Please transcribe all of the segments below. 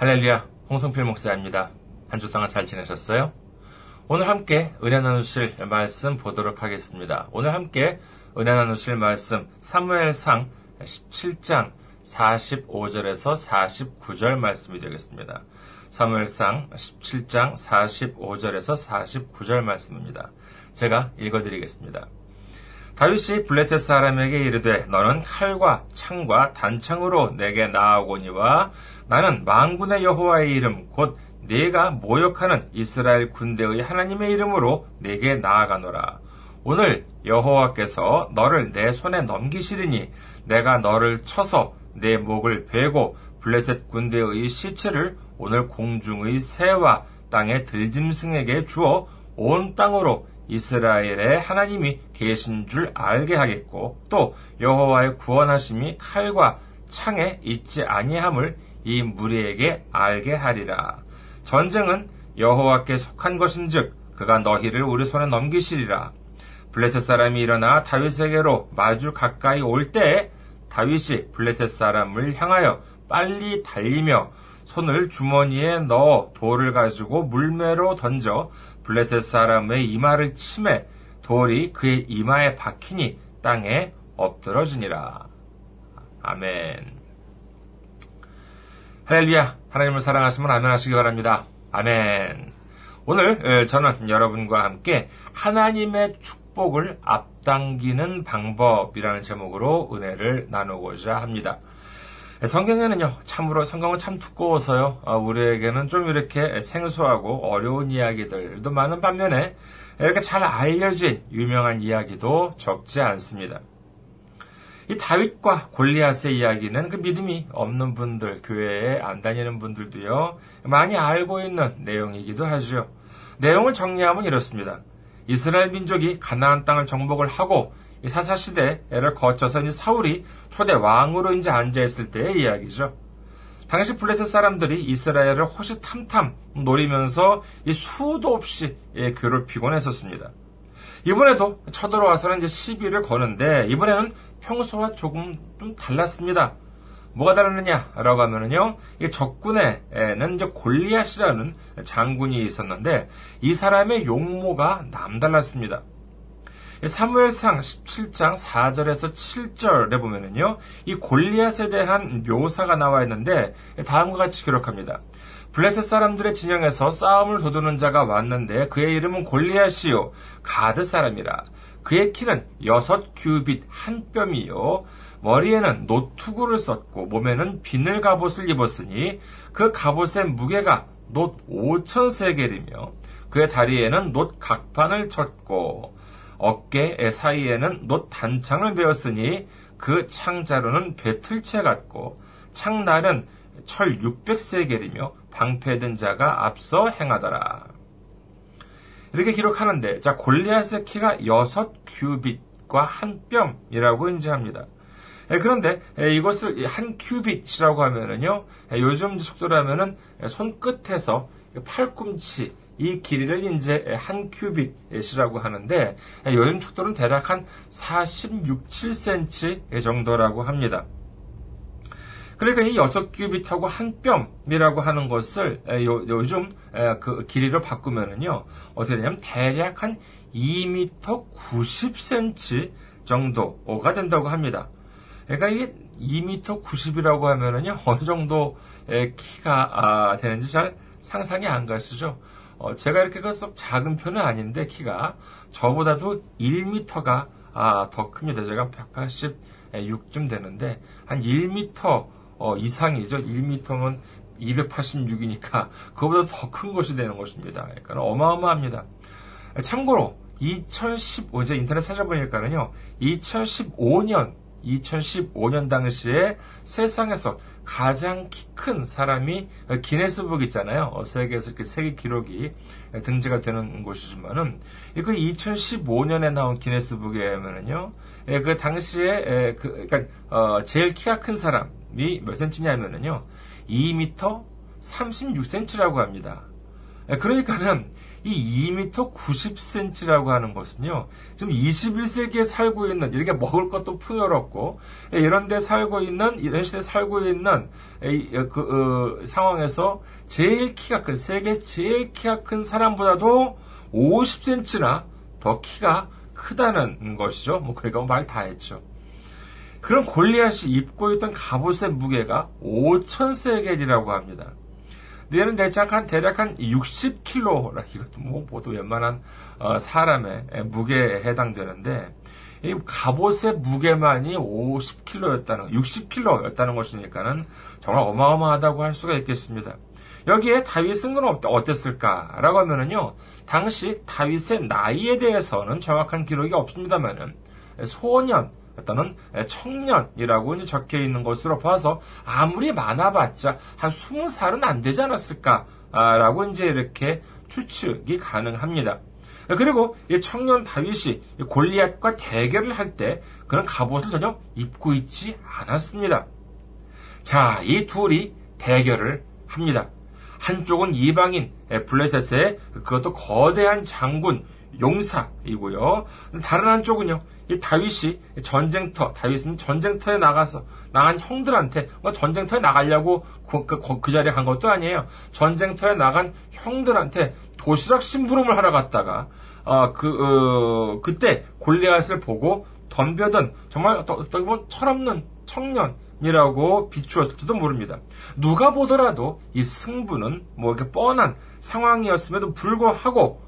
할렐루야, 홍성필 목사입니다. 한 주 동안 잘 지내셨어요? 오늘 함께 은혜 나누실 말씀 보도록 하겠습니다. 오늘 함께 은혜 나누실 말씀 사무엘상 17장 45절에서 49절 말씀이 되겠습니다. 사무엘상 17장 45절에서 49절 말씀입니다. 제가 읽어드리겠습니다. 다윗이 블레셋 사람에게 이르되 너는 칼과 창과 단창으로 내게 나아오거니와 나는 망군의 여호와의 이름 곧 네가 모욕하는 이스라엘 군대의 하나님의 이름으로 내게 나아가노라. 오늘 여호와께서 너를 내 손에 넘기시리니 내가 너를 쳐서 내 목을 베고 블레셋 군대의 시체를 오늘 공중의 새와 땅의 들짐승에게 주어 온 땅으로 이스라엘의 하나님이 계신 줄 알게 하겠고 또 여호와의 구원하심이 칼과 창에 있지 아니함을 이 무리에게 알게 하리라. 전쟁은 여호와께 속한 것인즉 그가 너희를 우리 손에 넘기시리라. 블레셋 사람이 일어나 다윗에게로 마주 가까이 올 때에 다윗이 블레셋 사람을 향하여 빨리 달리며 손을 주머니에 넣어 돌을 가지고 물매로 던져 블레셋 사람의 이마를 치매 돌이 그의 이마에 박히니 땅에 엎드러지니라. 아멘. 할렐루야. 하나님을 사랑하시면 아멘 하시기 바랍니다. 아멘. 오늘 저는 여러분과 함께 하나님의 축복을 앞당기는 방법이라는 제목으로 은혜를 나누고자 합니다. 성경에는요, 참으로 성경은 참 두꺼워서요, 어, 우리에게는 좀 이렇게 생소하고 어려운 이야기들도 많은 반면에 이렇게 잘 알려진 유명한 이야기도 적지 않습니다. 이 다윗과 골리앗의 이야기는 그 믿음이 없는 분들, 교회에 안 다니는 분들도요, 많이 알고 있는 내용이기도 하죠. 내용을 정리하면 이렇습니다. 이스라엘 민족이 가나안 땅을 정복을 하고 사사 시대를 거쳐서 이제 사울이 초대 왕으로 이제 앉아 있을 때의 이야기죠. 당시 블레셋 사람들이 이스라엘을 호시탐탐 노리면서 이 수도 없이 예, 괴롭히곤 했었습니다. 이번에도 쳐들어와서는 이제 시비를 거는데 이번에는 평소와 조금 좀 달랐습니다. 뭐가 다르느냐라고 하면은요, 이 적군에는 이제 골리앗이라는 장군이 있었는데 이 사람의 용모가 남달랐습니다. 사무엘상 17장 4절에서 7절에 보면은요, 이 골리앗에 대한 묘사가 나와 있는데 다음과 같이 기록합니다. 블레셋 사람들의 진영에서 싸움을 도두는 자가 왔는데 그의 이름은 골리앗이요 가드 사람이라. 그의 키는 여섯 큐빗 한 뼘이요 머리에는 노투구를 썼고 몸에는 비늘 갑옷을 입었으니 그 갑옷의 무게가 놋 5천 세겔이며 그의 다리에는 놋 각판을 쳤고 어깨 사이에는 놋 단창을 베었으니 그 창자루는 배틀채 같고 창날은 철 600세겔이며 방패든 자가 앞서 행하더라. 이렇게 기록하는데 자 골리앗의 키가 6 큐빗과 한 뼘이라고 인지합니다. 그런데 이것을 한 큐빗이라고 하면은요 요즘 속도로 하면은 손끝에서 팔꿈치 이 길이를 이제 한 큐빗이라고 하는데 요즘 척도는 대략 한 46, 7cm 정도라고 합니다. 그러니까 이 6큐빗하고 한 뼘이라고 하는 것을 요, 즘그 길이로 바꾸면은요 어떻게 되냐면 대략 한 2m 90cm 정도가 된다고 합니다. 그러니까 이게 2m 90이라고 하면은요 어느 정도의 키가 아, 되는지 잘 상상이 안 가시죠? 어, 제가 이렇게 썩 작은 편은 아닌데 키가 저보다도 1m가 아, 더 큽니다. 제가 186쯤 되는데 한 1m 어, 이상이죠. 1m면 286이니까 그보다 더 큰 것이 되는 것입니다. 그러니까 어마어마합니다. 참고로 2015, 이제 인터넷 찾아보니까는요, 2015년 2015년 당시에 세상에서 가장 키 큰 사람이 기네스북 있잖아요. 어, 세계에서 그 세계 기록이 등재가 되는 곳이지만은 그 2015년에 나온 기네스북에 하면은요, 예, 그 당시에 그 그러니까 어, 제일 키가 큰 사람이 몇 센치냐면은요, 2m 36cm라고 합니다. 그러니까는 이 2m 90cm라고 하는 것은요, 지금 21세기에 살고 있는, 이렇게 먹을 것도 풍요롭고, 이런 데 살고 있는, 이런 시대에 살고 있는, 그, 어, 상황에서 제일 키가 큰, 세계 제일 키가 큰 사람보다도 50cm나 더 키가 크다는 것이죠. 뭐, 그러니까 말 다 했죠. 그런 골리앗이 입고 있던 갑옷의 무게가 5천세겔이라고 합니다. 얘는 대략 한, 대략 한 60kg, 이것도 뭐, 모두 웬만한, 어, 사람의 무게에 해당되는데, 이 갑옷의 무게만이 50kg였다는, 60kg였다는 것이니까는 정말 어마어마하다고 할 수가 있겠습니다. 여기에 다윗은 그럼 어땠을까라고 하면은요, 당시 다윗의 나이에 대해서는 정확한 기록이 없습니다만은, 소년, 또는 청년이라고 이제 적혀 있는 것으로 봐서 아무리 많아봤자 한 20살은 안 되지 않았을까라고 이제 이렇게 추측이 가능합니다. 그리고 이 청년 다윗이 골리앗과 대결을 할 때 그런 갑옷을 전혀 입고 있지 않았습니다. 자, 이 둘이 대결을 합니다. 한쪽은 이방인 블레셋의 그것도 거대한 장군 용사이고요. 다른 한쪽은요. 이 다윗이 전쟁터, 다윗은 전쟁터에 나가서 나간 형들한테 뭐 전쟁터에 나가려고 그, 그, 그 자리에 간 것도 아니에요. 전쟁터에 나간 형들한테 도시락 심부름을 하러 갔다가 어, 그 어, 그때 골리앗을 보고 덤벼든 정말 어떻게 보면 철없는 청년 이라고 비추었을지도 모릅니다. 누가 보더라도 이 승부는 뭐 이렇게 뻔한 상황이었음에도 불구하고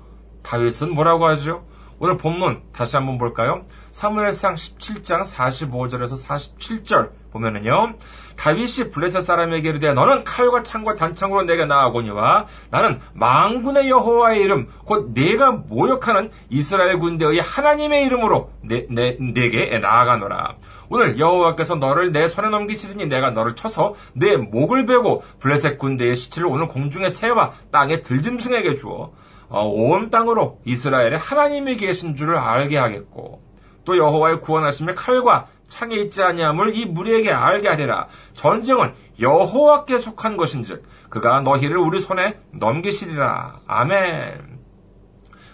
다윗은 뭐라고 하죠? 오늘 본문 다시 한번 볼까요? 사무엘상 17장 45절에서 47절 보면은요. 다윗이 블레셋 사람에게 이르되 너는 칼과 창과 단창으로 내게 나아오니와 나는 망군의 여호와의 이름 곧 내가 모욕하는 이스라엘 군대의 하나님의 이름으로 내, 내, 내게 나아가노라. 오늘 여호와께서 너를 내 손에 넘기시리니 내가 너를 쳐서 내 목을 베고 블레셋 군대의 시체를 오늘 공중의 새와 땅의 들짐승에게 주어 어, 온 땅으로 이스라엘의 하나님이 계신 줄을 알게 하겠고 또 여호와의 구원하심의 칼과 창에 있지 아니함을 이 무리에게 알게 하리라. 전쟁은 여호와께 속한 것인즉 그가 너희를 우리 손에 넘기시리라. 아멘.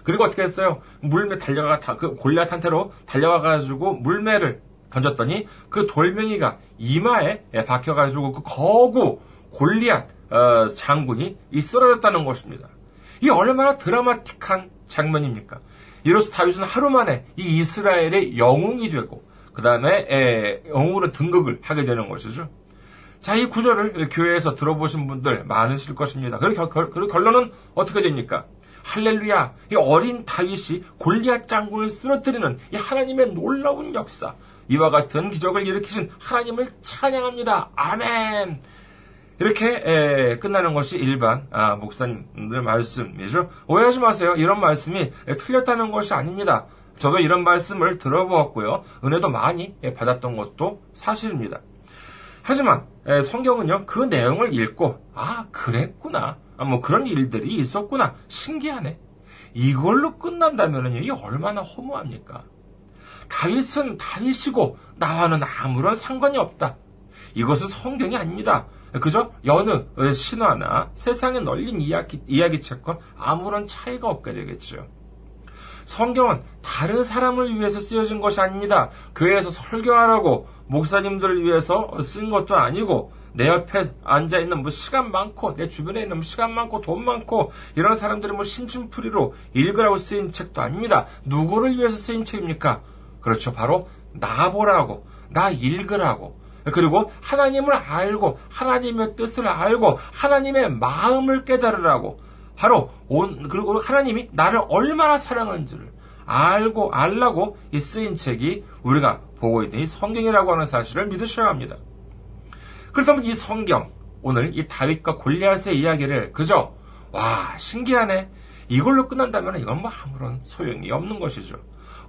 그리고 어떻게 했어요? 물매 달려가 그 골리앗한테로 달려가 가지고 물매를 던졌더니 그 돌멩이가 이마에 박혀 가지고 그 거구 골리앗 어, 장군이 이 쓰러졌다는 것입니다. 이 얼마나 드라마틱한 장면입니까? 이로써 다윗은 하루 만에 이 이스라엘의 영웅이 되고 그 다음에 영웅으로 등극을 하게 되는 것이죠. 자, 이 구절을 교회에서 들어보신 분들 많으실 것입니다. 그리고 결론은 어떻게 됩니까? 할렐루야! 이 어린 다윗이 골리앗 장군을 쓰러뜨리는 이 하나님의 놀라운 역사, 이와 같은 기적을 일으키신 하나님을 찬양합니다. 아멘! 이렇게 에, 끝나는 것이 일반 아, 목사님들 말씀이죠. 오해하지 마세요. 이런 말씀이 틀렸다는 것이 아닙니다. 저도 이런 말씀을 들어보았고요. 은혜도 많이 받았던 것도 사실입니다. 하지만 에, 성경은요 그 내용을 읽고 아 그랬구나 아, 뭐 그런 일들이 있었구나 신기하네 이걸로 끝난다면은요 이 얼마나 허무합니까? 다윗은 다윗이고 나와는 아무런 상관이 없다. 이것은 성경이 아닙니다. 그저 여느 신화나 세상에 널린 이야기, 이야기책과 아무런 차이가 없게 되겠죠. 성경은 다른 사람을 위해서 쓰여진 것이 아닙니다. 교회에서 설교하라고 목사님들을 위해서 쓴 것도 아니고 내 옆에 앉아 있는 뭐 시간 많고 내 주변에 있는 뭐 시간 많고 돈 많고 이런 사람들이 뭐 심심풀이로 읽으라고 쓰인 책도 아닙니다. 누구를 위해서 쓰인 책입니까? 그렇죠. 바로 나 보라고 나 읽으라고 그리고 하나님을 알고 하나님의 뜻을 알고 하나님의 마음을 깨달으라고 바로 온 그리고 하나님이 나를 얼마나 사랑하는지를 알고 알라고 이 쓰인 책이 우리가 보고 있는 이 성경이라고 하는 사실을 믿으셔야 합니다. 그렇다면 이 성경 오늘 이 다윗과 골리앗의 이야기를 그저 와 신기하네 이걸로 끝난다면 이건 뭐 아무런 소용이 없는 것이죠.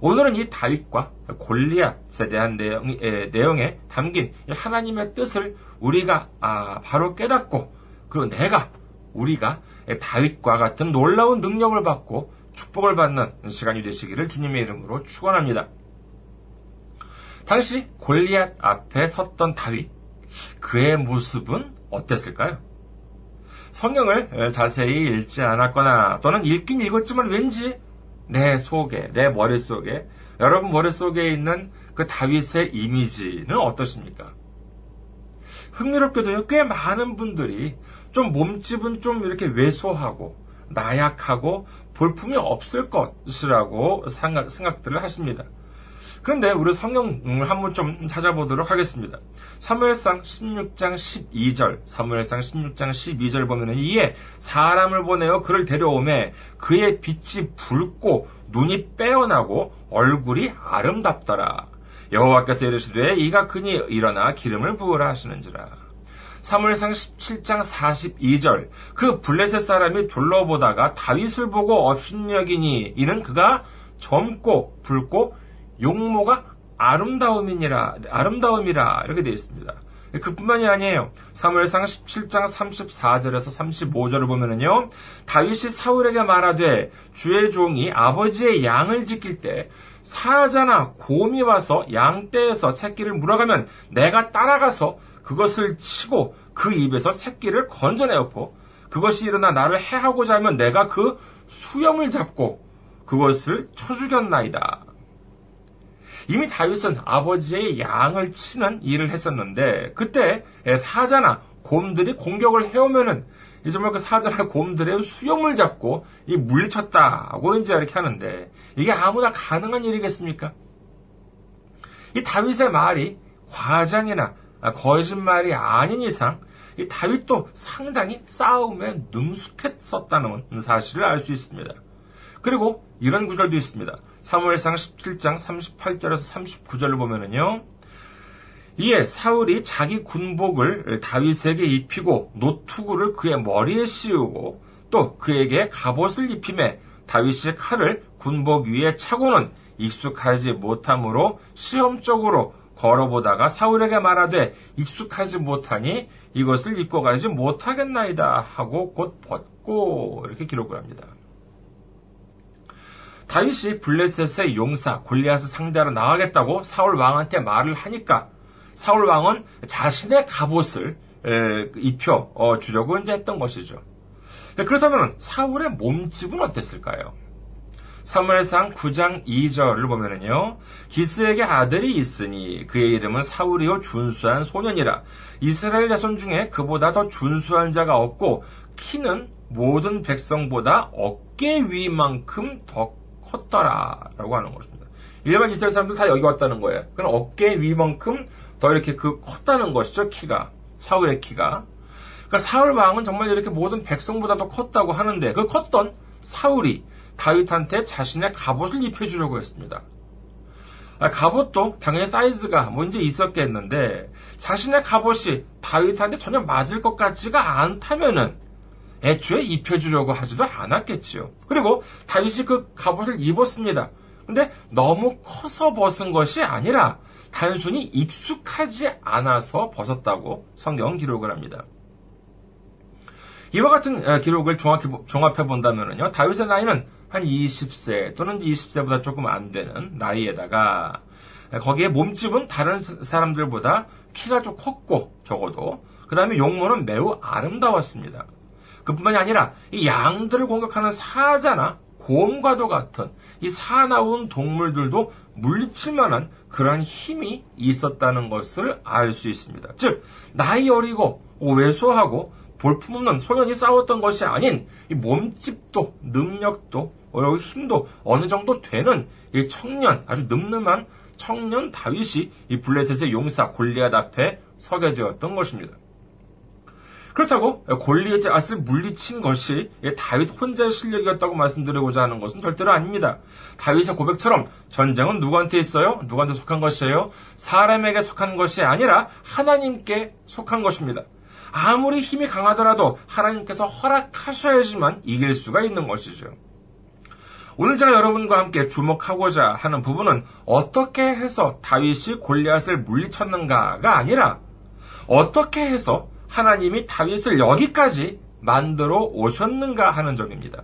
오늘은 이 다윗과 골리앗에 대한 내용, 내용에 담긴 하나님의 뜻을 우리가 아, 바로 깨닫고 그리고 내가 우리가 다윗과 같은 놀라운 능력을 받고 축복을 받는 시간이 되시기를 주님의 이름으로 축원합니다. 당시 골리앗 앞에 섰던 다윗 그의 모습은 어땠을까요? 성경을 자세히 읽지 않았거나 또는 읽긴 읽었지만 왠지 내 속에, 내 머릿속에, 여러분 머릿속에 있는 그 다윗의 이미지는 어떠십니까? 흥미롭게도요, 꽤 많은 분들이 좀 몸집은 좀 이렇게 왜소하고, 나약하고, 볼품이 없을 것이라고 생각, 생각들을 하십니다. 그런데 우리 성경을 한번 좀 찾아보도록 하겠습니다. 사무엘상 16장 12절, 사무엘상 16장 12절 보면은 이에 사람을 보내어 그를 데려오매 그의 빛이 붉고 눈이 빼어나고 얼굴이 아름답더라. 여호와께서 이르시되 이가 그니 일어나 기름을 부으라 하시는지라. 사무엘상 17장 42절 그 블레셋 사람이 둘러보다가 다윗을 보고 업신여기니 이는 그가 젊고 붉고 용모가 아름다움이니라 아름다움이라 이렇게 되어 있습니다. 그뿐만이 아니에요. 사무엘상 17장 34절에서 35절을 보면은요. 다윗이 사울에게 말하되 주의 종이 아버지의 양을 지킬 때 사자나 곰이 와서 양떼에서 새끼를 물어가면 내가 따라가서 그것을 치고 그 입에서 새끼를 건져내었고 그것이 일어나 나를 해하고자 하면 내가 그 수염을 잡고 그것을 쳐 죽였나이다. 이미 다윗은 아버지의 양을 치는 일을 했었는데 그때 사자나 곰들이 공격을 해오면은 정말 그 사자나 곰들의 수염을 잡고 이 물리쳤다고 이제 이렇게 하는데 이게 아무나 가능한 일이겠습니까? 이 다윗의 말이 과장이나 거짓말이 아닌 이상 이 다윗도 상당히 싸움에 능숙했었다는 사실을 알 수 있습니다. 그리고 이런 구절도 있습니다. 사무엘상 17장 38절에서 39절을 보면은요. 이에 사울이 자기 군복을 다윗에게 입히고 노투구를 그의 머리에 씌우고 또 그에게 갑옷을 입힘에 다윗이 칼을 군복 위에 차고는 익숙하지 못함으로 시험적으로 걸어보다가 사울에게 말하되 익숙하지 못하니 이것을 입고 가지 못하겠나이다 하고 곧 벗고 이렇게 기록을 합니다. 다윗이 블레셋의 용사 골리앗을 상대하러 나가겠다고 사울 왕한테 말을 하니까 사울 왕은 자신의 갑옷을 입혀 어, 주려고 이제 했던 것이죠. 그렇다면 사울의 몸집은 어땠을까요? 사무엘상 9장 2절을 보면은요. 기스에게 아들이 있으니 그의 이름은 사울이요 준수한 소년이라. 이스라엘 자손 중에 그보다 더 준수한 자가 없고 키는 모든 백성보다 어깨 위만큼 더 컸더라라고 하는 것입니다. 일반 이스라엘 사람들 다 여기 왔다는 거예요. 그럼 어깨 위만큼 더 이렇게 그 컸다는 것이죠. 키가 사울의 키가. 그러니까 사울 왕은 정말 이렇게 모든 백성보다도 컸다고 하는데 그 컸던 사울이 다윗한테 자신의 갑옷을 입혀주려고 했습니다. 아, 갑옷도 당연히 사이즈가 뭔지 있었겠는데 자신의 갑옷이 다윗한테 전혀 맞을 것 같지가 않다면은 애초에 입혀주려고 하지도 않았겠지요. 그리고 다윗이 그 갑옷을 입었습니다. 근데 너무 커서 벗은 것이 아니라 단순히 익숙하지 않아서 벗었다고 성경 기록을 합니다. 이와 같은 기록을 종합해 본다면요. 다윗의 나이는 한 20세 또는 20세보다 조금 안 되는 나이에다가 거기에 몸집은 다른 사람들보다 키가 좀 컸고 적어도 그 다음에 용모는 매우 아름다웠습니다. 그뿐만이 아니라 이 양들을 공격하는 사자나 곰과도 같은 이 사나운 동물들도 물리칠 만한 그러한 힘이 있었다는 것을 알 수 있습니다. 즉 나이 어리고 왜소하고 볼품없는 소년이 싸웠던 것이 아닌 이 몸집도 능력도 힘도 어느 정도 되는 이 청년 아주 늠름한 청년 다윗이 이 블레셋의 용사 골리앗 앞에 서게 되었던 것입니다. 그렇다고 골리앗을 물리친 것이 다윗 혼자의 실력이었다고 말씀드리고자 하는 것은 절대로 아닙니다. 다윗의 고백처럼 전쟁은 누구한테 있어요? 누구한테 속한 것이에요? 사람에게 속한 것이 아니라 하나님께 속한 것입니다. 아무리 힘이 강하더라도 하나님께서 허락하셔야지만 이길 수가 있는 것이죠. 오늘 제가 여러분과 함께 주목하고자 하는 부분은 어떻게 해서 다윗이 골리앗을 물리쳤는가가 아니라 어떻게 해서 하나님이 다윗을 여기까지 만들어 오셨는가 하는 점입니다.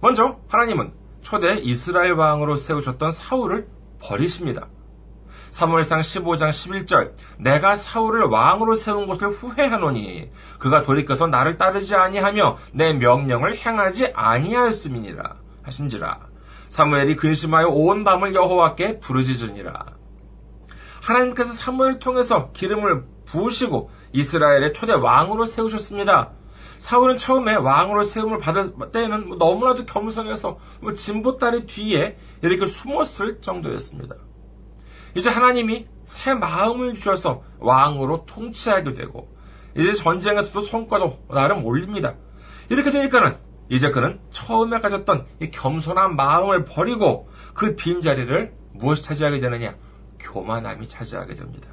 먼저 하나님은 초대 이스라엘 왕으로 세우셨던 사울을 버리십니다. 사무엘상 15장 11절 내가 사울을 왕으로 세운 것을 후회하노니 그가 돌이켜서 나를 따르지 아니하며 내 명령을 행하지 아니하였음이니라 하신지라 사무엘이 근심하여 온 밤을 여호와께 부르짖으니라 하나님께서 사무엘 통해서 기름을 부으시고 이스라엘의 초대 왕으로 세우셨습니다. 사울은 처음에 왕으로 세움을 받을 때에는 뭐 너무나도 겸손해서 뭐 진보다리 뒤에 이렇게 숨었을 정도였습니다. 이제 하나님이 새 마음을 주셔서 왕으로 통치하게 되고 이제 전쟁에서도 성과도 나름 올립니다. 이렇게 되니까는 이제 그는 처음에 가졌던 이 겸손한 마음을 버리고 그 빈자리를 무엇이 차지하게 되느냐? 교만함이 차지하게 됩니다.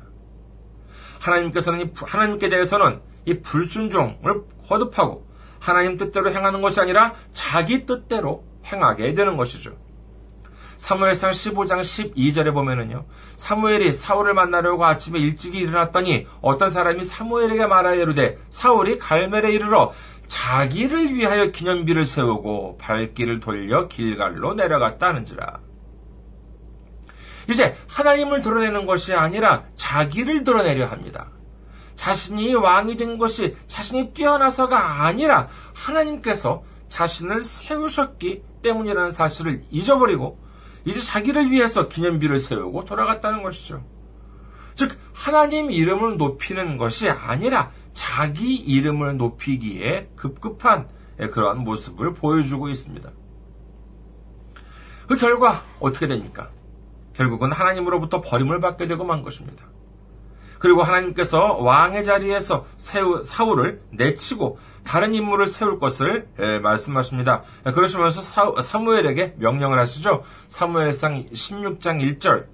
하나님께서는 하나님께 대해서는 이 불순종을 거듭하고 하나님 뜻대로 행하는 것이 아니라 자기 뜻대로 행하게 되는 것이죠. 사무엘상 15장 12절에 보면은요. 사무엘이 사울을 만나려고 아침에 일찍 일어났더니 어떤 사람이 사무엘에게 말하여 이르되 사울이 갈멜에 이르러 자기를 위하여 기념비를 세우고 발길을 돌려 길갈로 내려갔다는지라. 이제 하나님을 드러내는 것이 아니라 자기를 드러내려 합니다. 자신이 왕이 된 것이 자신이 뛰어나서가 아니라 하나님께서 자신을 세우셨기 때문이라는 사실을 잊어버리고 이제 자기를 위해서 기념비를 세우고 돌아갔다는 것이죠. 즉 하나님 이름을 높이는 것이 아니라 자기 이름을 높이기에 급급한 그러한 모습을 보여주고 있습니다. 그 결과 어떻게 됩니까? 결국은 하나님으로부터 버림을 받게 되고 만 것입니다. 그리고 하나님께서 왕의 자리에서 사울을 내치고 다른 인물을 세울 것을 예, 말씀하십니다. 그러시면서 사, 무엘에게 명령을 하시죠. 사무엘상 16장 1절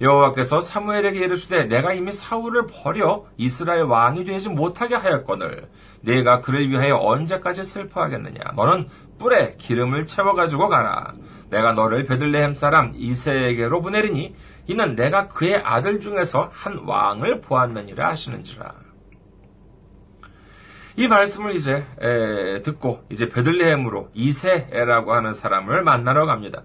여호와께서 사무엘에게 이르시되 내가 이미 사울을 버려 이스라엘 왕이 되지 못하게 하였거늘 내가 그를 위하여 언제까지 슬퍼하겠느냐? 너는 뿔에 기름을 채워 가지고 가라. 내가 너를 베들레헴 사람 이세에게로 보내리니 이는 내가 그의 아들 중에서 한 왕을 보았느니라 하시는지라. 이 말씀을 이제 에, 듣고 이제 베들레헴으로 이세라고 하는 사람을 만나러 갑니다.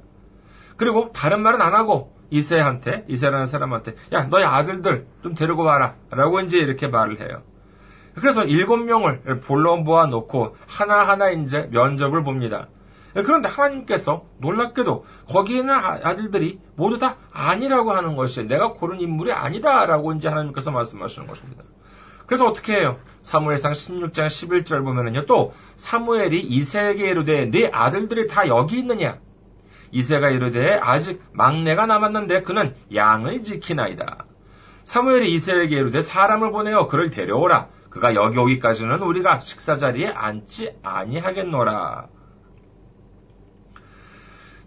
그리고 다른 말은 안 하고 이세한테, 이세라는 사람한테, 야, 너희 아들들 좀 데리고 와라. 라고 이제 이렇게 말을 해요. 그래서 일곱 명을 불러 모아놓고 하나하나 이제 면접을 봅니다. 그런데 하나님께서 놀랍게도 거기에 있는 아, 아들들이 모두 다 아니라고 하는 것이 내가 고른 인물이 아니다라고 이제 하나님께서 말씀하시는 것입니다. 그래서 어떻게 해요? 사무엘상 16장 11절 보면은요, 또 사무엘이 이세에게 이르되 네 아들들이 다 여기 있느냐? 이세가 이르되 아직 막내가 남았는데 그는 양을 지키나이다. 사무엘이 이세에게 이르되 사람을 보내어 그를 데려오라. 그가 여기 오기까지는 우리가 식사 자리에 앉지 아니하겠노라.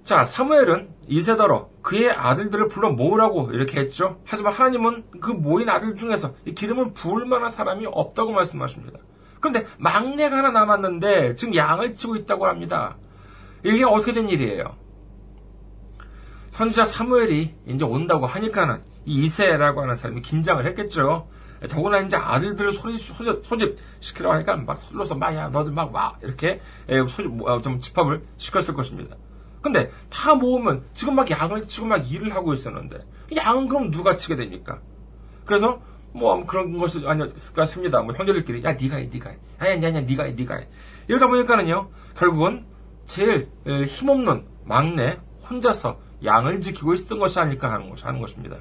자, 사무엘은 이세더러 그의 아들들을 불러 모으라고 이렇게 했죠. 하지만 하나님은 그 모인 아들 중에서 이 기름을 부을 만한 사람이 없다고 말씀하십니다. 그런데 막내가 하나 남았는데 지금 양을 치고 있다고 합니다. 이게 어떻게 된 일이에요? 선지자 사무엘이 이제 온다고 하니까는 이 이세라고 하는 사람이 긴장을 했겠죠. 더구나 이제 아들들을 소집, 소집, 소집 시키라고 하니까 막 솔로서 막, 야, 너들 막 와. 이렇게 소집, 뭐, 좀 집합을 시켰을 것입니다. 근데 다 모으면 지금 막 양을 치고 막 일을 하고 있었는데 양은 그럼 누가 치게 됩니까? 그래서 뭐 그런 것이 아니었을까 싶습니다. 뭐 형제들끼리 야 네가 해, 네가 해. 아니 아니 아니 네가 해, 네가 해. 이러다 보니까는요 결국은 제일 힘없는 막내 혼자서 양을 지키고 있었던 것이 아닐까 하는, 것, 하는 것입니다.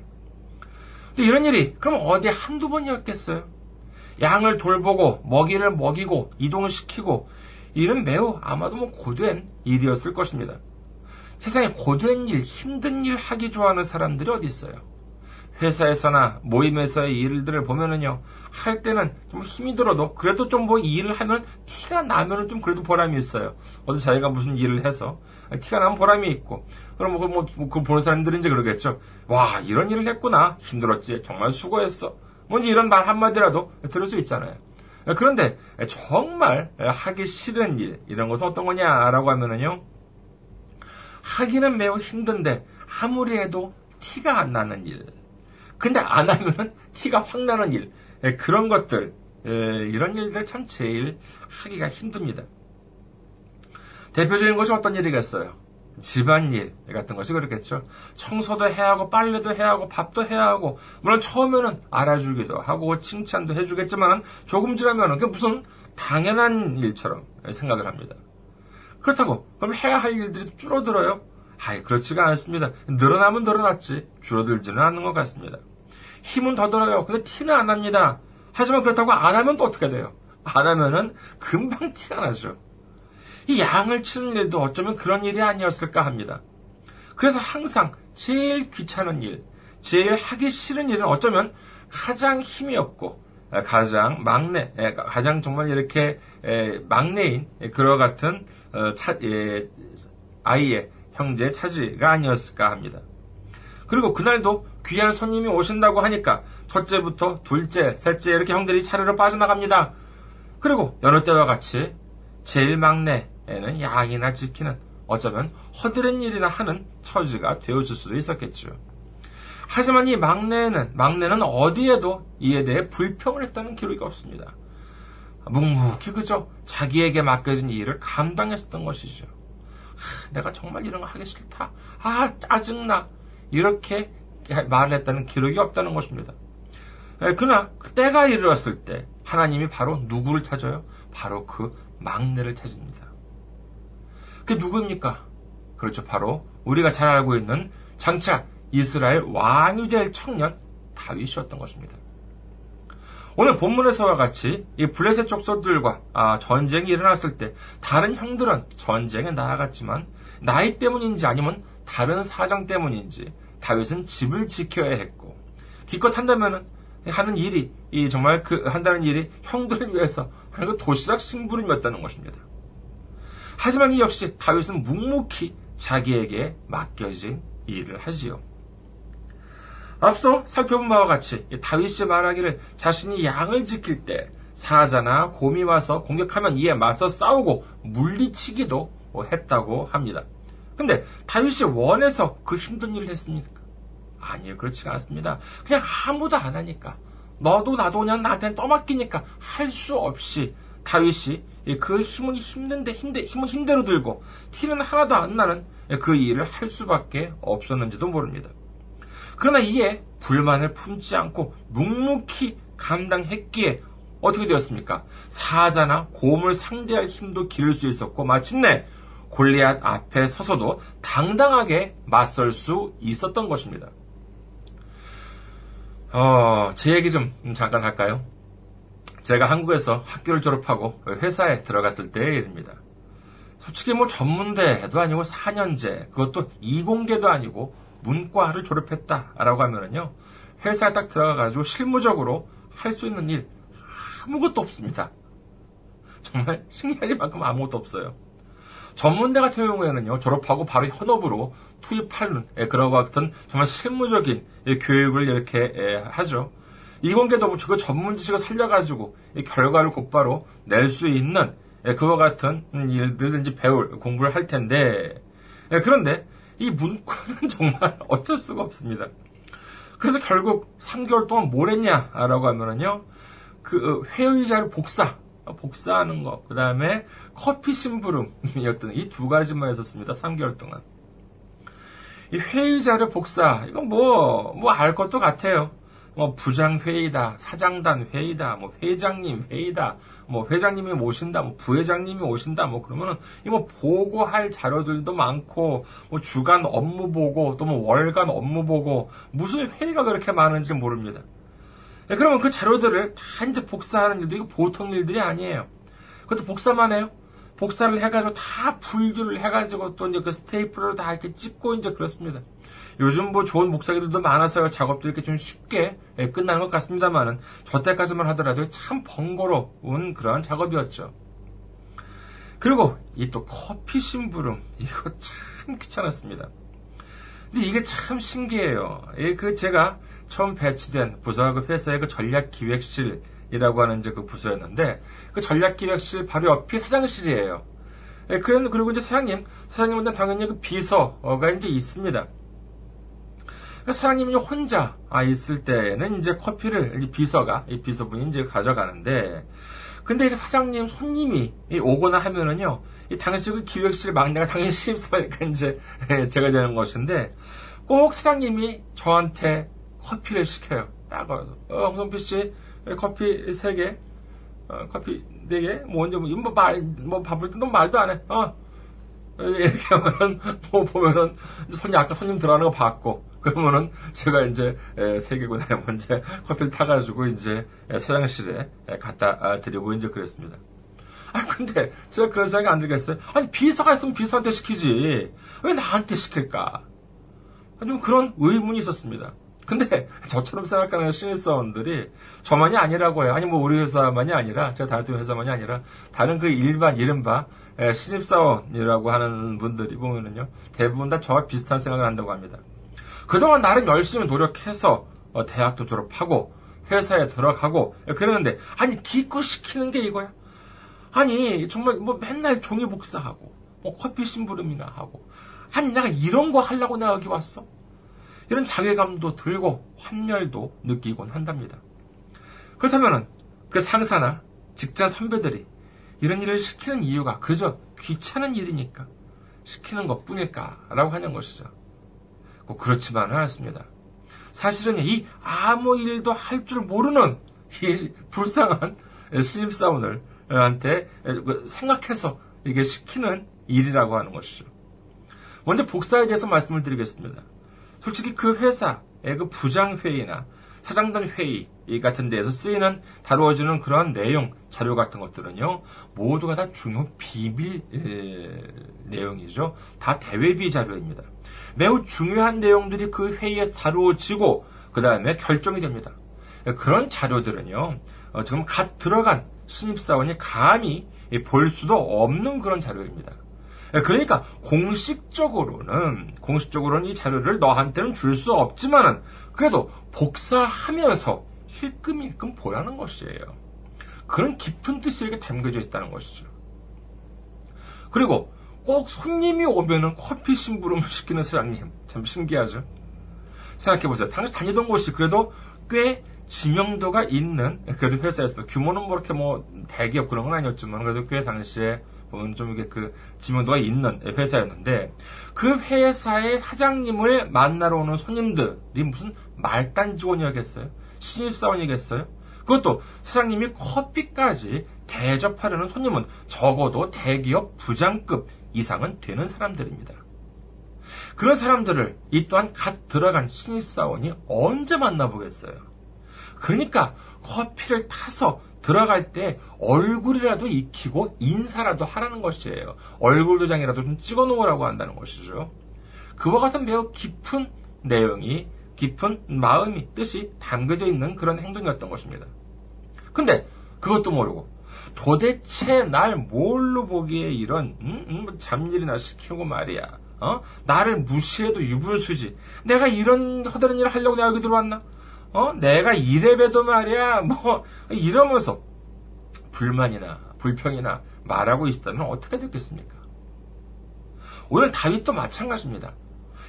근데 이런 일이 그럼 어디 한두 번이었겠어요? 양을 돌보고 먹이를 먹이고 이동시키고 이는 매우 아마도 뭐 고된 일이었을 것입니다. 세상에 고된 일, 힘든 일 하기 좋아하는 사람들이 어디 있어요? 회사에서나 모임에서의 일들을 보면은요, 할 때는 좀 힘이 들어도 그래도 좀 뭐 일을 하면 티가 나면은 좀 그래도 보람이 있어요. 어디 자기가 무슨 일을 해서 티가 나면 보람이 있고, 그럼 뭐, 뭐, 뭐, 그 보는 사람들은 이제 그러겠죠. 와, 이런 일을 했구나. 힘들었지. 정말 수고했어. 뭔지 이런 말 한마디라도 들을 수 있잖아요. 그런데 정말 하기 싫은 일, 이런 것은 어떤 거냐라고 하면은요, 하기는 매우 힘든데 아무리 해도 티가 안 나는 일. 근데 안 하면은 티가 확 나는 일. 그런 것들, 이런 일들 참 제일 하기가 힘듭니다. 대표적인 것이 어떤 일이겠어요? 집안일 같은 것이 그렇겠죠. 청소도 해야 하고, 빨래도 해야 하고, 밥도 해야 하고, 물론 처음에는 알아주기도 하고, 칭찬도 해주겠지만, 조금 지나면은 그게 무슨 당연한 일처럼 생각을 합니다. 그렇다고, 그럼 해야 할 일들이 줄어들어요? 아이, 그렇지가 않습니다. 늘어나면 늘어났지, 줄어들지는 않는 것 같습니다. 힘은 더 들어요. 근데 티는 안 납니다. 하지만 그렇다고 안 하면 또 어떻게 돼요? 안 하면은 금방 티가 나죠. 이 양을 치는 일도 어쩌면 그런 일이 아니었을까 합니다. 그래서 항상 제일 귀찮은 일, 제일 하기 싫은 일은 어쩌면 가장 힘이 없고 가장 막내, 가장 정말 이렇게 막내인 그와 같은 어, 아이의 형제 차지가 아니었을까 합니다. 그리고 그날도 귀한 손님이 오신다고 하니까 첫째부터 둘째, 셋째 이렇게 형들이 차례로 빠져나갑니다. 그리고 여느 때와 같이 제일 막내에는 양이나 지키는 어쩌면 허드렛 일이나 하는 처지가 되어줄 수도 있었겠죠. 하지만 이 막내는 막내는 어디에도 이에 대해 불평을 했다는 기록이 없습니다. 묵묵히 그저 자기에게 맡겨진 일을 감당했었던 것이죠. 하, 내가 정말 이런 거 하기 싫다. 아 짜증나. 이렇게 말을 했다는 기록이 없다는 것입니다. 예, 그러나 그 때가 이르렀을 때 하나님이 바로 누구를 찾아요? 바로 그 막내를 찾습니다. 그게 누구입니까? 그렇죠. 바로 우리가 잘 알고 있는 장차 이스라엘 왕이 될 청년 다윗이었던 것입니다. 오늘 본문에서와 같이 이 블레셋 족속들과 아, 전쟁이 일어났을 때 다른 형들은 전쟁에 나아갔지만 나이 때문인지 아니면 다른 사정 때문인지 다윗은 집을 지켜야 했고 기껏 한다면 하는 일이 이 정말 그 한다는 일이 형들을 위해서 하는 그 도시락 심부름이었다는 것입니다. 하지만 이 역시 다윗은 묵묵히 자기에게 맡겨진 일을 하지요. 앞서 살펴본 바와 같이 다윗이 말하기를 자신이 양을 지킬 때 사자나 곰이 와서 공격하면 이에 맞서 싸우고 물리치기도 했다고 합니다. 근데 다윗이 원해서 그 힘든 일을 했습니까? 아니요, 그렇지가 않습니다. 그냥 아무도 안 하니까. 너도 나도 그냥 나한테 떠맡기니까 할 수 없이 다윗이 그 힘은 힘든데 힘대, 힘은 힘대로 들고 티는 하나도 안 나는 그 일을 할 수밖에 없었는지도 모릅니다. 그러나 이에 불만을 품지 않고 묵묵히 감당했기에 어떻게 되었습니까? 사자나 곰을 상대할 힘도 기를 수 있었고 마침내 골리앗 앞에 서서도 당당하게 맞설 수 있었던 것입니다. 어, 제 얘기 좀 잠깐 할까요? 제가 한국에서 학교를 졸업하고 회사에 들어갔을 때의 일입니다. 솔직히 뭐 전문대도 아니고 4년제, 그것도 이공계도 아니고 문과를 졸업했다라고 하면은요, 회사에 딱 들어가가지고 실무적으로 할 수 있는 일 아무것도 없습니다. 정말 신기하기만큼 아무것도 없어요. 전문대 같은 경우에는요, 졸업하고 바로 현업으로 투입하는 예, 것 같은 정말 실무적인 예, 교육을 이렇게 예, 하죠. 이공계도 뭐그 전문 지식을 살려가지고 결과를 곧바로 낼 수 있는 그와 같은 일들든지 배울 공부를 할 텐데 그런데 이 문과는 정말 어쩔 수가 없습니다. 그래서 결국 3개월 동안 뭘 했냐라고 하면은요 그 회의자를 복사 복사하는 것, 그 다음에 커피 심부름이었던 이 두 가지만 했었습니다. 3개월 동안. 이 회의 자료 복사, 이건 뭐, 뭐 알 것도 같아요. 뭐 부장 회의다, 사장단 회의다, 뭐 회장님 회의다, 뭐 회장님이 오신다, 뭐 부회장님이 오신다, 뭐 그러면은 이 뭐 보고할 자료들도 많고, 뭐 주간 업무 보고, 또 뭐 월간 업무 보고, 무슨 회의가 그렇게 많은지 모릅니다. 네, 그러면 그 자료들을 다 이제 복사하는 일도 이거 보통 일들이 아니에요. 그것도 복사만 해요. 복사를 해가지고 다 분류를 해가지고 또 이제 그 스테이플러로 다 이렇게 찍고 이제 그렇습니다. 요즘 뭐 좋은 목사기들도 많아서요. 작업도 이렇게 좀 쉽게 예, 끝나는 것 같습니다만은 저 때까지만 하더라도 참 번거로운 그러한 작업이었죠. 그리고 이 또 커피 심부름 이거 참 귀찮았습니다. 근데 이게 참 신기해요. 예, 그 제가 처음 배치된 부서가 그 회사의 그 전략기획실이라고 하는 이제 그 부서였는데 그 전략기획실 바로 옆이 사장실이에요. 예, 그런 그리고 이제 사장님, 사장님은 당연히 그 비서가 이제 있습니다. 그 사장님이 혼자 아, 있을 때는 이제 커피를 이제 비서가 이 비서분이 이제 가져가는데 근데 사장님, 손님이 오거나 하면은요, 이 당시 그 기획실 막내가 당연히 신입사니까 이제 제가 되는 것인데, 꼭 사장님이 저한테 커피를 시켜요. 딱 와서, 어, 홍성필 씨, 커피 3개, 어, 커피 4개, 뭐, 언제, 뭐, 뭐, 말, 뭐, 바쁠 때너 말도 안 해. 어. 이렇게 하면은, 뭐, 보면은, 손님, 아까 손님 들어가는 거 봤고, 그러면은, 제가 이제, 세 개구나, 먼저 커피를 타가지고, 이제, 사장실에 갖다 아, 드리고, 이제 그랬습니다. 아, 근데, 제가 그런 생각이 안 들겠어요? 아니, 비서가 있으면 비서한테 시키지. 왜 나한테 시킬까? 좀 그런 의문이 있었습니다. 근데 저처럼 생각하는 신입사원들이 저만이 아니라고 해요. 아니 뭐 우리 회사만이 아니라 제가 다녔던 회사만이 아니라 다른 그 일반 이른바 신입사원이라고 하는 분들이 보면은요 대부분 다 저와 비슷한 생각을 한다고 합니다. 그동안 나름 열심히 노력해서 어, 대학도 졸업하고 회사에 들어가고 그러는데 아니 기껏 시키는 게 이거야. 아니 정말 뭐 맨날 종이 복사하고 뭐 커피 심부름이나 하고 아니 내가 이런 거 하려고 내가 여기 왔어? 이런 자괴감도 들고 환멸도 느끼곤 한답니다. 그렇다면 그 상사나 직장 선배들이 이런 일을 시키는 이유가 그저 귀찮은 일이니까 시키는 것 뿐일까라고 하는 것이죠. 꼭 그렇지만은 않습니다. 사실은 이 아무 일도 할 줄 모르는 이 불쌍한 신입사원을한테 생각해서 이게 시키는 일이라고 하는 것이죠. 먼저 복사에 대해서 말씀을 드리겠습니다. 솔직히 그 회사의 그 부장회의나 사장단 회의 같은 데에서 쓰이는 다루어지는 그러한 내용, 자료 같은 것들은요, 모두가 다 중요 비밀 에, 내용이죠. 다 대외비 자료입니다. 매우 중요한 내용들이 그 회의에서 다루어지고, 그 다음에 결정이 됩니다. 그런 자료들은요, 어, 지금 갓 들어간 신입사원이 감히 볼 수도 없는 그런 자료입니다. 예, 그러니까 공식적으로는 공식적으로는 이 자료를 너한테는 줄 수 없지만은 그래도 복사하면서 힐끔힐끔 보라는 것이에요. 그런 깊은 뜻이 이렇게 담겨져 있다는 것이죠. 그리고 꼭 손님이 오면은 커피 심부름을 시키는 사장님 참 신기하죠. 생각해보세요. 당시 다니던 곳이 그래도 꽤 지명도가 있는 그래도 회사였어요. 규모는 뭐 이렇게 뭐 대기업 그런 건 아니었지만 그래도 꽤 당시에 좀 이게 그 지명도가 있는 회사였는데 그 회사의 사장님을 만나러 오는 손님들이 무슨 말단 직원이었겠어요? 신입사원이겠어요? 그것도 사장님이 커피까지 대접하려는 손님은 적어도 대기업 부장급 이상은 되는 사람들입니다. 그런 사람들을 이 또한 갓 들어간 신입사원이 언제 만나보겠어요? 그러니까 커피를 타서 들어갈 때 얼굴이라도 익히고 인사라도 하라는 것이에요. 얼굴 도장이라도 좀 찍어 놓으라고 한다는 것이죠. 그와 같은 매우 깊은 내용이, 깊은 마음이, 뜻이 담겨져 있는 그런 행동이었던 것입니다. 근데 그것도 모르고 도대체 날 뭘로 보기에 이런 음, 음, 뭐 잡일이나 시키고 말이야. 어? 나를 무시해도 유분수지. 내가 이런 허다른 일을 하려고 내가 여기 들어왔나? 어? 내가 이래봬도 말이야, 뭐, 이러면서 불만이나 불평이나 말하고 있다면 어떻게 됐겠습니까? 오늘 다윗도 마찬가지입니다.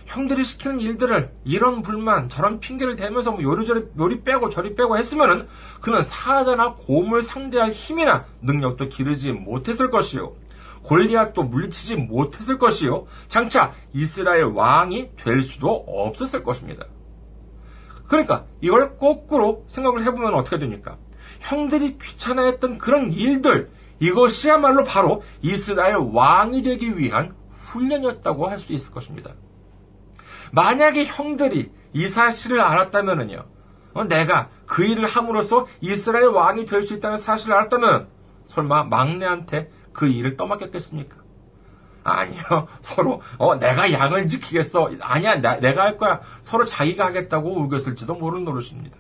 형들이 시키는 일들을 이런 불만 저런 핑계를 대면서 뭐 요리저리 요리 빼고 저리 빼고 했으면은 그는 사자나 곰을 상대할 힘이나 능력도 기르지 못했을 것이요 골리앗도 물리치지 못했을 것이요 장차 이스라엘 왕이 될 수도 없었을 것입니다. 그러니까 이걸 거꾸로 생각을 해보면 어떻게 됩니까? 형들이 귀찮아했던 그런 일들, 이것이야말로 바로 이스라엘 왕이 되기 위한 훈련이었다고 할 수 있을 것입니다. 만약에 형들이 이 사실을 알았다면요, 어, 내가 그 일을 함으로써 이스라엘 왕이 될 수 있다는 사실을 알았다면, 설마 막내한테 그 일을 떠맡겼겠습니까? 아니요. 서로 어 내가 양을 지키겠어. 아니야. 나, 내가 할 거야. 서로 자기가 하겠다고 우겼을지도 모르는 노릇입니다.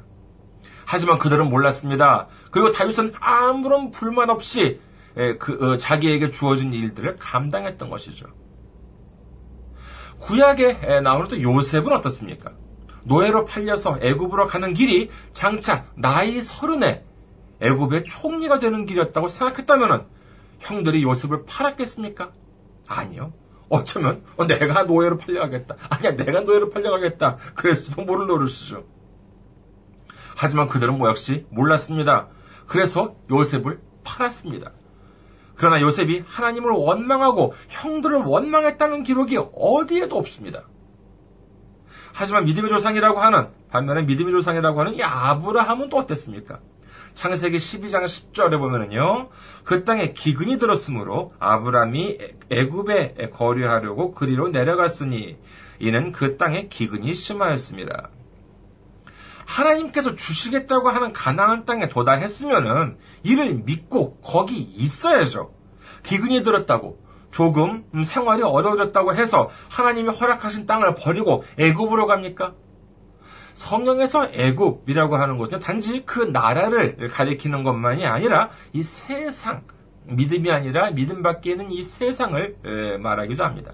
하지만 그들은 몰랐습니다. 그리고 다윗은 아무런 불만 없이 그 어, 자기에게 주어진 일들을 감당했던 것이죠. 구약에 나오는 또 요셉은 어떻습니까? 노예로 팔려서 애굽으로 가는 길이 장차 나이 서른에 애굽의 총리가 되는 길이었다고 생각했다면 형들이 요셉을 팔았겠습니까? 아니요. 어쩌면 어, 내가 노예로 팔려가겠다. 아니야 내가 노예로 팔려가겠다. 그랬을지도 모를 노릇이죠. 하지만 그들은 뭐 역시 몰랐습니다. 그래서 요셉을 팔았습니다. 그러나 요셉이 하나님을 원망하고 형들을 원망했다는 기록이 어디에도 없습니다. 하지만 믿음의 조상이라고 하는 반면에 믿음의 조상이라고 하는 이 아브라함은 또 어땠습니까? 창세기 12장 10절에 보면은요. 그 땅에 기근이 들었으므로 아브라함이 애굽에 거류하려고 그리로 내려갔으니 이는 그 땅에 기근이 심하였습니다. 하나님께서 주시겠다고 하는 가나안 땅에 도달했으면은 이를 믿고 거기 있어야죠. 기근이 들었다고 조금 생활이 어려워졌다고 해서 하나님이 허락하신 땅을 버리고 애굽으로 갑니까? 성경에서 애굽이라고 하는 것은 단지 그 나라를 가리키는 것만이 아니라 이 세상 믿음이 아니라 믿음 밖에 있는 이 세상을 말하기도 합니다.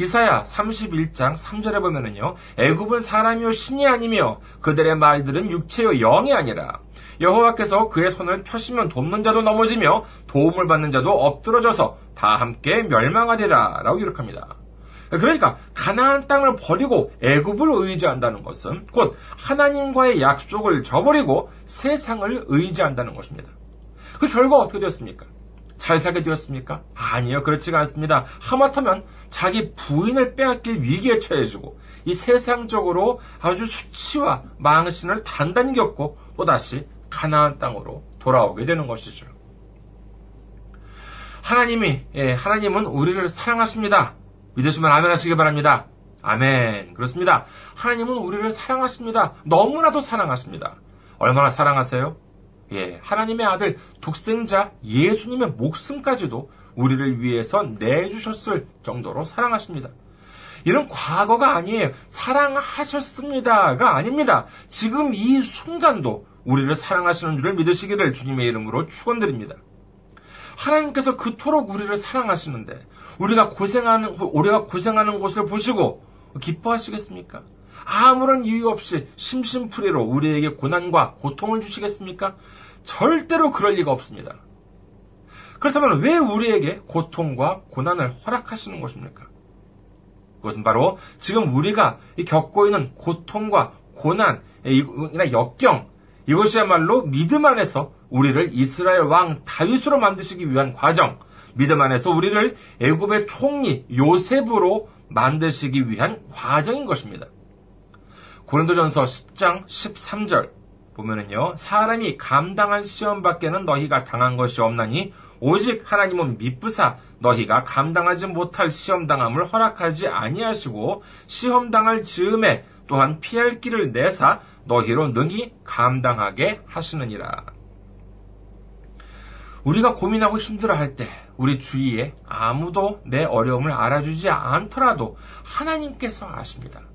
이사야 31장 3절에 보면은요. 애굽은 사람이요 신이 아니며 그들의 말들은 육체요 영이 아니라 여호와께서 그의 손을 펴시면 돕는 자도 넘어지며 도움을 받는 자도 엎드러져서 다 함께 멸망하리라 라고 기록합니다. 그러니까 가나안 땅을 버리고 애굽을 의지한다는 것은 곧 하나님과의 약속을 저버리고 세상을 의지한다는 것입니다. 그 결과 어떻게 되었습니까? 잘 살게 되었습니까? 아니요, 그렇지가 않습니다. 하마터면 자기 부인을 빼앗길 위기에 처해지고 이 세상적으로 아주 수치와 망신을 단단히 겪고 또다시 가나안 땅으로 돌아오게 되는 것이죠. 하나님이 예, 하나님은 우리를 사랑하십니다. 믿으시면 아멘 하시기 바랍니다. 아멘. 그렇습니다. 하나님은 우리를 사랑하십니다. 너무나도 사랑하십니다. 얼마나 사랑하세요? 예, 하나님의 아들 독생자 예수님의 목숨까지도 우리를 위해서 내주셨을 정도로 사랑하십니다. 이런 과거가 아니에요. 사랑하셨습니다가 아닙니다. 지금 이 순간도 우리를 사랑하시는 줄을 믿으시기를 주님의 이름으로 축원드립니다. 하나님께서 그토록 우리를 사랑하시는데 우리가 고생하는 우리가 고생하는 것을 보시고 기뻐하시겠습니까? 아무런 이유 없이 심심풀이로 우리에게 고난과 고통을 주시겠습니까? 절대로 그럴 리가 없습니다. 그렇다면 왜 우리에게 고통과 고난을 허락하시는 것입니까? 그것은 바로 지금 우리가 겪고 있는 고통과 고난, 이나 역경, 이것이야말로 믿음 안에서 우리를 이스라엘 왕 다윗으로 만드시기 위한 과정, 믿음 안에서 우리를 애굽의 총리 요셉으로 만드시기 위한 과정인 것입니다. 고린도전서 10장 13절 보면은요. 사람이 감당할 시험 밖에는 너희가 당한 것이 없나니 오직 하나님은 미쁘사 너희가 감당하지 못할 시험 당함을 허락하지 아니하시고 시험 당할 즈음에 또한 피할 길을 내사 너희로 능히 감당하게 하시느니라. 우리가 고민하고 힘들어 할 때 우리 주위에 아무도 내 어려움을 알아주지 않더라도 하나님께서 아십니다.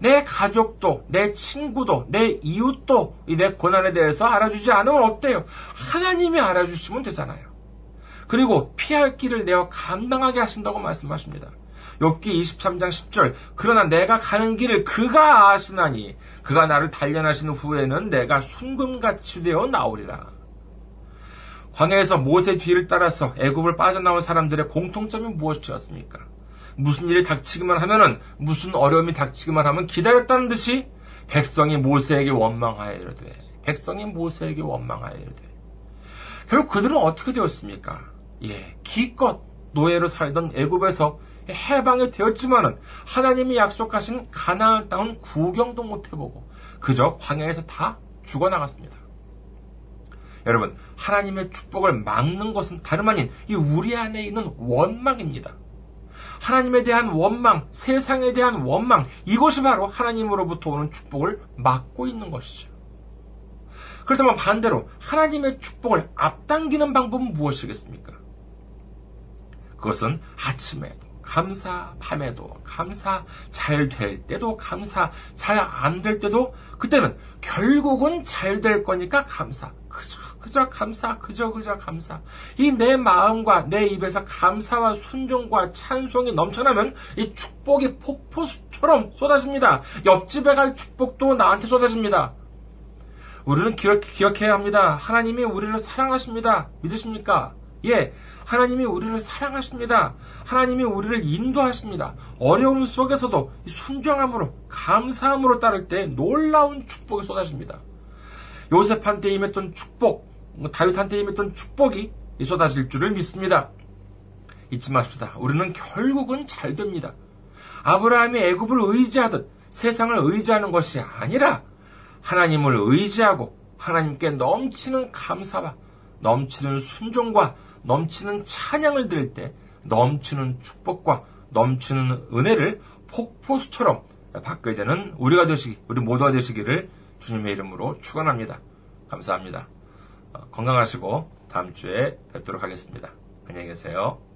내 가족도, 내 친구도, 내 이웃도 내 고난에 대해서 알아주지 않으면 어때요? 하나님이 알아주시면 되잖아요. 그리고 피할 길을 내어 감당하게 하신다고 말씀하십니다. 욥기 23장 10절 그러나 내가 가는 길을 그가 아시나니 그가 나를 단련하신 후에는 내가 순금같이 되어 나오리라. 광야에서 모세 뒤를 따라서 애굽을 빠져나온 사람들의 공통점이 무엇이었습니까? 무슨 일이 닥치기만 하면은 무슨 어려움이 닥치기만 하면 기다렸다는 듯이 백성이 모세에게 원망하여 이르되 백성이 모세에게 원망하여 이르되 결국 그들은 어떻게 되었습니까? 예, 기껏 노예로 살던 애굽에서 해방이 되었지만은 하나님이 약속하신 가나안 땅은 구경도 못 해보고 그저 광야에서 다 죽어나갔습니다. 여러분, 하나님의 축복을 막는 것은 다름 아닌 이 우리 안에 있는 원망입니다. 하나님에 대한 원망, 세상에 대한 원망, 이것이 바로 하나님으로부터 오는 축복을 막고 있는 것이죠. 그렇다면 반대로 하나님의 축복을 앞당기는 방법은 무엇이겠습니까? 그것은 아침에도 감사, 밤에도 감사, 잘 될 때도 감사, 잘 안 될 때도 그때는 결국은 잘 될 거니까 감사. 그저 그저 감사, 그저 그저 감사. 이 내 마음과 내 입에서 감사와 순종과 찬송이 넘쳐나면 이 축복이 폭포수처럼 쏟아집니다. 옆집에 갈 축복도 나한테 쏟아집니다. 우리는 기억, 기억해야 합니다. 하나님이 우리를 사랑하십니다. 믿으십니까? 예, 하나님이 우리를 사랑하십니다. 하나님이 우리를 인도하십니다. 어려움 속에서도 순종함으로, 감사함으로 따를 때 놀라운 축복이 쏟아집니다. 요셉한테 임했던 축복, 다윗한테 임했던 축복이 쏟아질 줄을 믿습니다. 잊지 맙시다. 우리는 결국은 잘 됩니다. 아브라함이 애굽을 의지하듯 세상을 의지하는 것이 아니라 하나님을 의지하고 하나님께 넘치는 감사와 넘치는 순종과 넘치는 찬양을 드릴 때 넘치는 축복과 넘치는 은혜를 폭포수처럼 받게 되는 우리가 되시기, 우리 모두가 되시기를 주님의 이름으로 축원합니다. 감사합니다. 어, 건강하시고 다음 주에 뵙도록 하겠습니다. 안녕히 계세요.